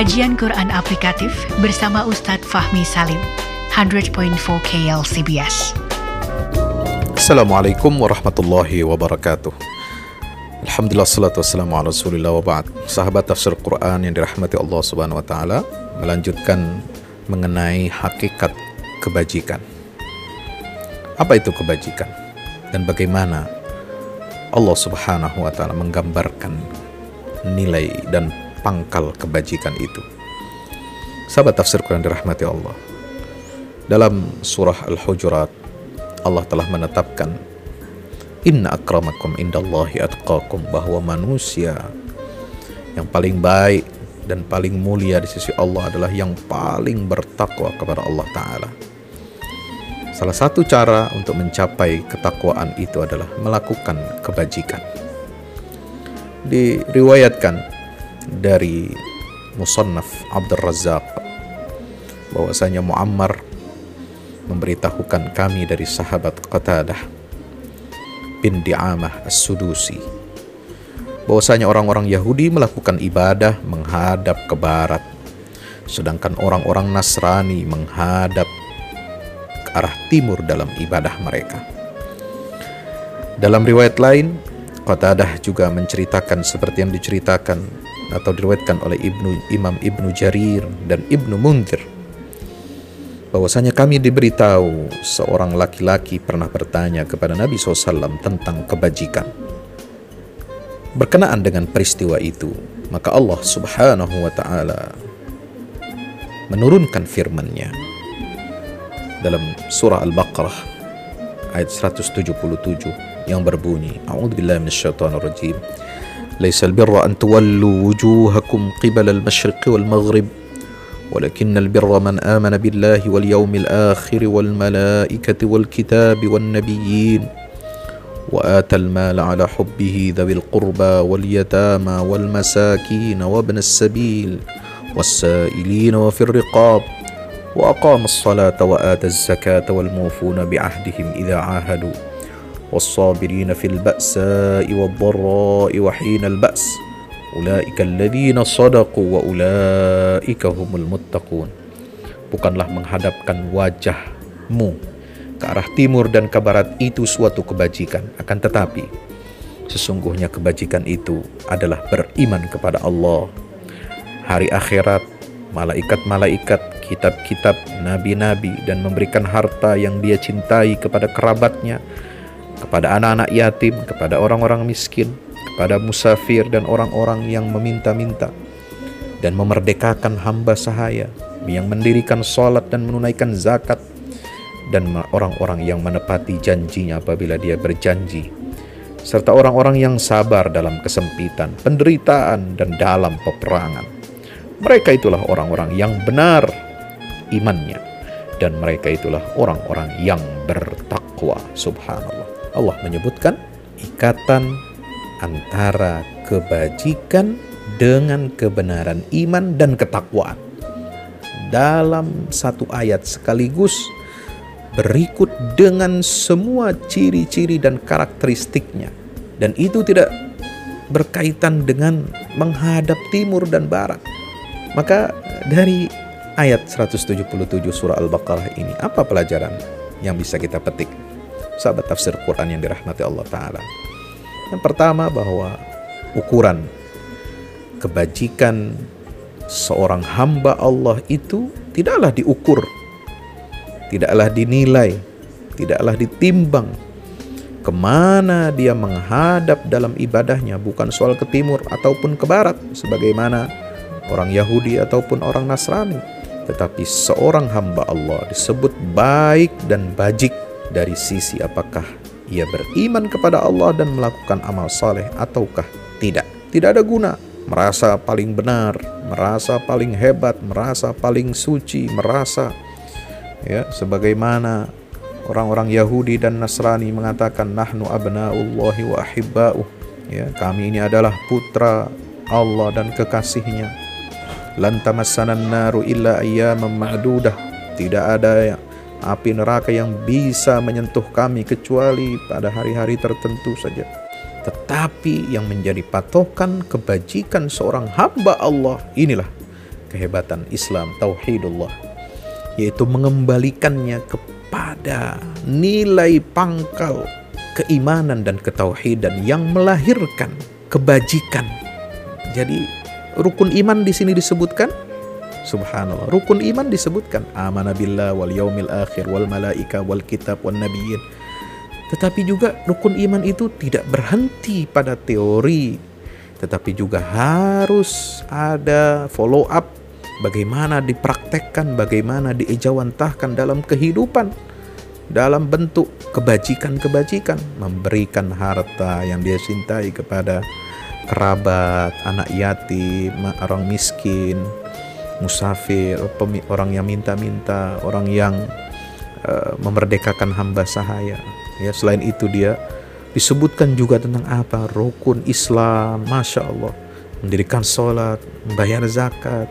Kajian Quran Aplikatif bersama Ustadz Fahmi Salim, 100.4 KLCBS. Assalamualaikum warahmatullahi wabarakatuh. Alhamdulillah salatu wassalamu ala rasulillah wa ba'd. Sahabat tafsir Quran yang dirahmati Allah subhanahu wa ta'ala melanjutkan mengenai hakikat kebajikan. Apa itu kebajikan? Dan bagaimana Allah subhanahu wa ta'ala menggambarkan nilai dan pangkal kebajikan itu. Sahabat tafsir Quran dirahmati Allah. Dalam surah Al-Hujurat, Allah telah menetapkan Inna akramakum indallahi atqakum bahwa manusia yang paling baik dan paling mulia di sisi Allah adalah yang paling bertakwa kepada Allah Ta'ala. Salah satu cara untuk mencapai ketakwaan itu adalah melakukan kebajikan. Diriwayatkan dari Musannaf Abdul Razak bahwasanya Muammar memberitahukan kami dari sahabat Qatadah bin Di'amah As-Sudusi bahwasanya orang-orang Yahudi melakukan ibadah menghadap ke barat sedangkan orang-orang Nasrani menghadap ke arah timur dalam ibadah mereka. Dalam riwayat lain, Qatadah juga menceritakan seperti yang diceritakan atau diriwayatkan oleh Ibnu Imam Ibnu Jarir dan Ibnu Munzir bahwasanya kami diberitahu seorang laki-laki pernah bertanya kepada Nabi SAW tentang kebajikan. Berkenaan dengan peristiwa itu, maka Allah Subhanahu wa taala menurunkan firman-Nya dalam surah Al-Baqarah ayat 177 yang berbunyi, A'udzubillahi minasyaitonirrajim. ليس البر أن تولوا وجوهكم قبل المشرق والمغرب ولكن البر من آمن بالله واليوم الآخر والملائكة والكتاب والنبيين وآتى المال على حبه ذوي القربى واليتامى والمساكين وابن السبيل والسائلين وفي الرقاب وأقام الصلاة وآتى الزكاة والموفون بعهدهم إذا عاهدوا. والصابرين في البأساء والضراء وحين البأس Ulaika alladzina sadaqu wa ulaika humul muttaqun. Bukanlah menghadapkan wajahmu ke arah timur dan ke barat itu suatu kebajikan, akan tetapi sesungguhnya kebajikan itu adalah beriman kepada Allah. Hari akhirat, malaikat-malaikat, kitab-kitab, nabi-nabi dan memberikan harta yang dia cintai kepada kerabatnya, kepada anak-anak yatim, kepada orang-orang miskin, kepada musafir dan orang-orang yang meminta-minta dan memerdekakan hamba sahaya yang mendirikan sholat dan menunaikan zakat dan orang-orang yang menepati janjinya apabila dia berjanji serta orang-orang yang sabar dalam kesempitan, penderitaan dan dalam peperangan. Mereka itulah orang-orang yang benar imannya dan mereka itulah orang-orang yang bertakwa. Subhanallah. Allah menyebutkan ikatan antara kebajikan dengan kebenaran iman dan ketakwaan. Dalam satu ayat sekaligus berikut dengan semua ciri-ciri dan karakteristiknya. Dan itu tidak berkaitan dengan menghadap timur dan barat. Maka dari ayat 177 surah Al-Baqarah ini apa pelajaran yang bisa kita petik? Sahabat tafsir Quran yang dirahmati Allah Ta'ala. Yang pertama bahwa ukuran kebajikan seorang hamba Allah itu tidaklah diukur, tidaklah dinilai, tidaklah ditimbang ke mana dia menghadap dalam ibadahnya bukan soal ke timur ataupun ke barat sebagaimana orang Yahudi ataupun orang Nasrani tetapi seorang hamba Allah disebut baik dan bajik dari sisi apakah ia beriman kepada Allah dan melakukan amal saleh ataukah tidak. Tidak ada guna. Merasa paling benar, merasa paling hebat, merasa paling suci, merasa ya sebagaimana orang-orang Yahudi dan Nasrani mengatakan nahnu abnaullahi wa ahibba'uh. Ya kami ini adalah putra Allah dan kekasihnya. Lan tamassanan naru illa ayyaman ma'dudah. Tidak ada api neraka yang bisa menyentuh kami kecuali pada hari-hari tertentu saja. Tetapi yang menjadi patokan kebajikan seorang hamba Allah inilah kehebatan Islam tauhidullah yaitu mengembalikannya kepada nilai pangkal keimanan dan ketauhidan yang melahirkan kebajikan. Jadi rukun iman di sini disebutkan Subhanallah. Rukun iman disebutkan amana billah wal yaumil akhir wal malaika wal kitab wan nabiyyin. Tetapi juga rukun iman itu tidak berhenti pada teori, tetapi juga harus ada follow up bagaimana dipraktekkan, bagaimana diejawantahkan dalam kehidupan dalam bentuk kebajikan-kebajikan, memberikan harta yang dia cintai kepada kerabat, anak yatim, orang miskin, musafir, orang yang minta-minta, orang yang uh, memerdekakan hamba sahaya. Ya, selain itu dia disebutkan juga tentang apa? Rukun Islam, masya Allah, mendirikan sholat, membayar zakat,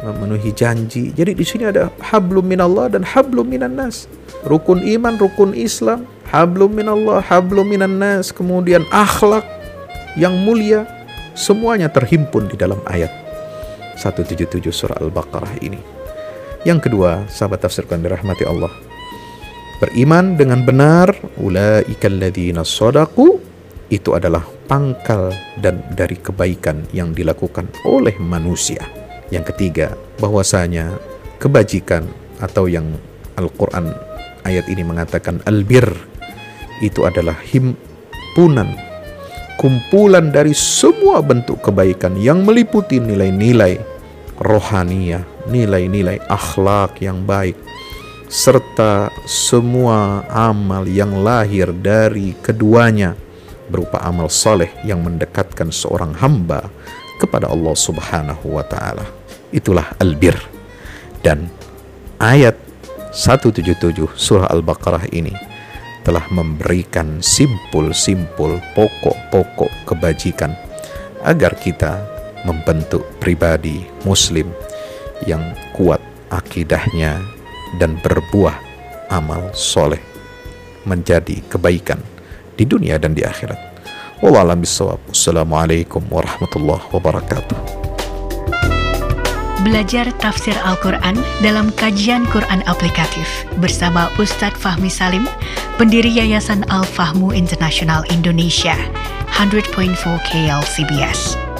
memenuhi janji. Jadi di sini ada hablum minallah dan hablum minan nas rukun iman, rukun Islam, hablum minallah, hablum minan nas, kemudian akhlak yang mulia, semuanya terhimpun di dalam ayat 177 surah Al-Baqarah ini. Yang kedua, sahabat tafsirkan dirahmati Allah. Beriman dengan benar, ulaikal ladzina sadaku itu adalah pangkal dan dari kebaikan yang dilakukan oleh manusia. Yang ketiga, bahwasanya kebajikan atau yang Al-Quran ayat ini mengatakan albir itu adalah himpunan kumpulan dari semua bentuk kebaikan yang meliputi nilai-nilai rohania, nilai-nilai akhlak yang baik serta semua amal yang lahir dari keduanya berupa amal soleh yang mendekatkan seorang hamba kepada Allah Subhanahu wa taala. Itulah albir. Dan ayat 177 surah Al-Baqarah ini telah memberikan simpul-simpul pokok-pokok kebajikan agar kita membentuk pribadi muslim yang kuat akidahnya dan berbuah amal soleh menjadi kebaikan di dunia dan di akhirat. Wassalamualaikum warahmatullahi wabarakatuh. Belajar tafsir Al-Quran dalam kajian Quran aplikatif bersama Ustadz Fahmi Salim, pendiri Yayasan Al-Fahmu International Indonesia, 100.4 KL CBS.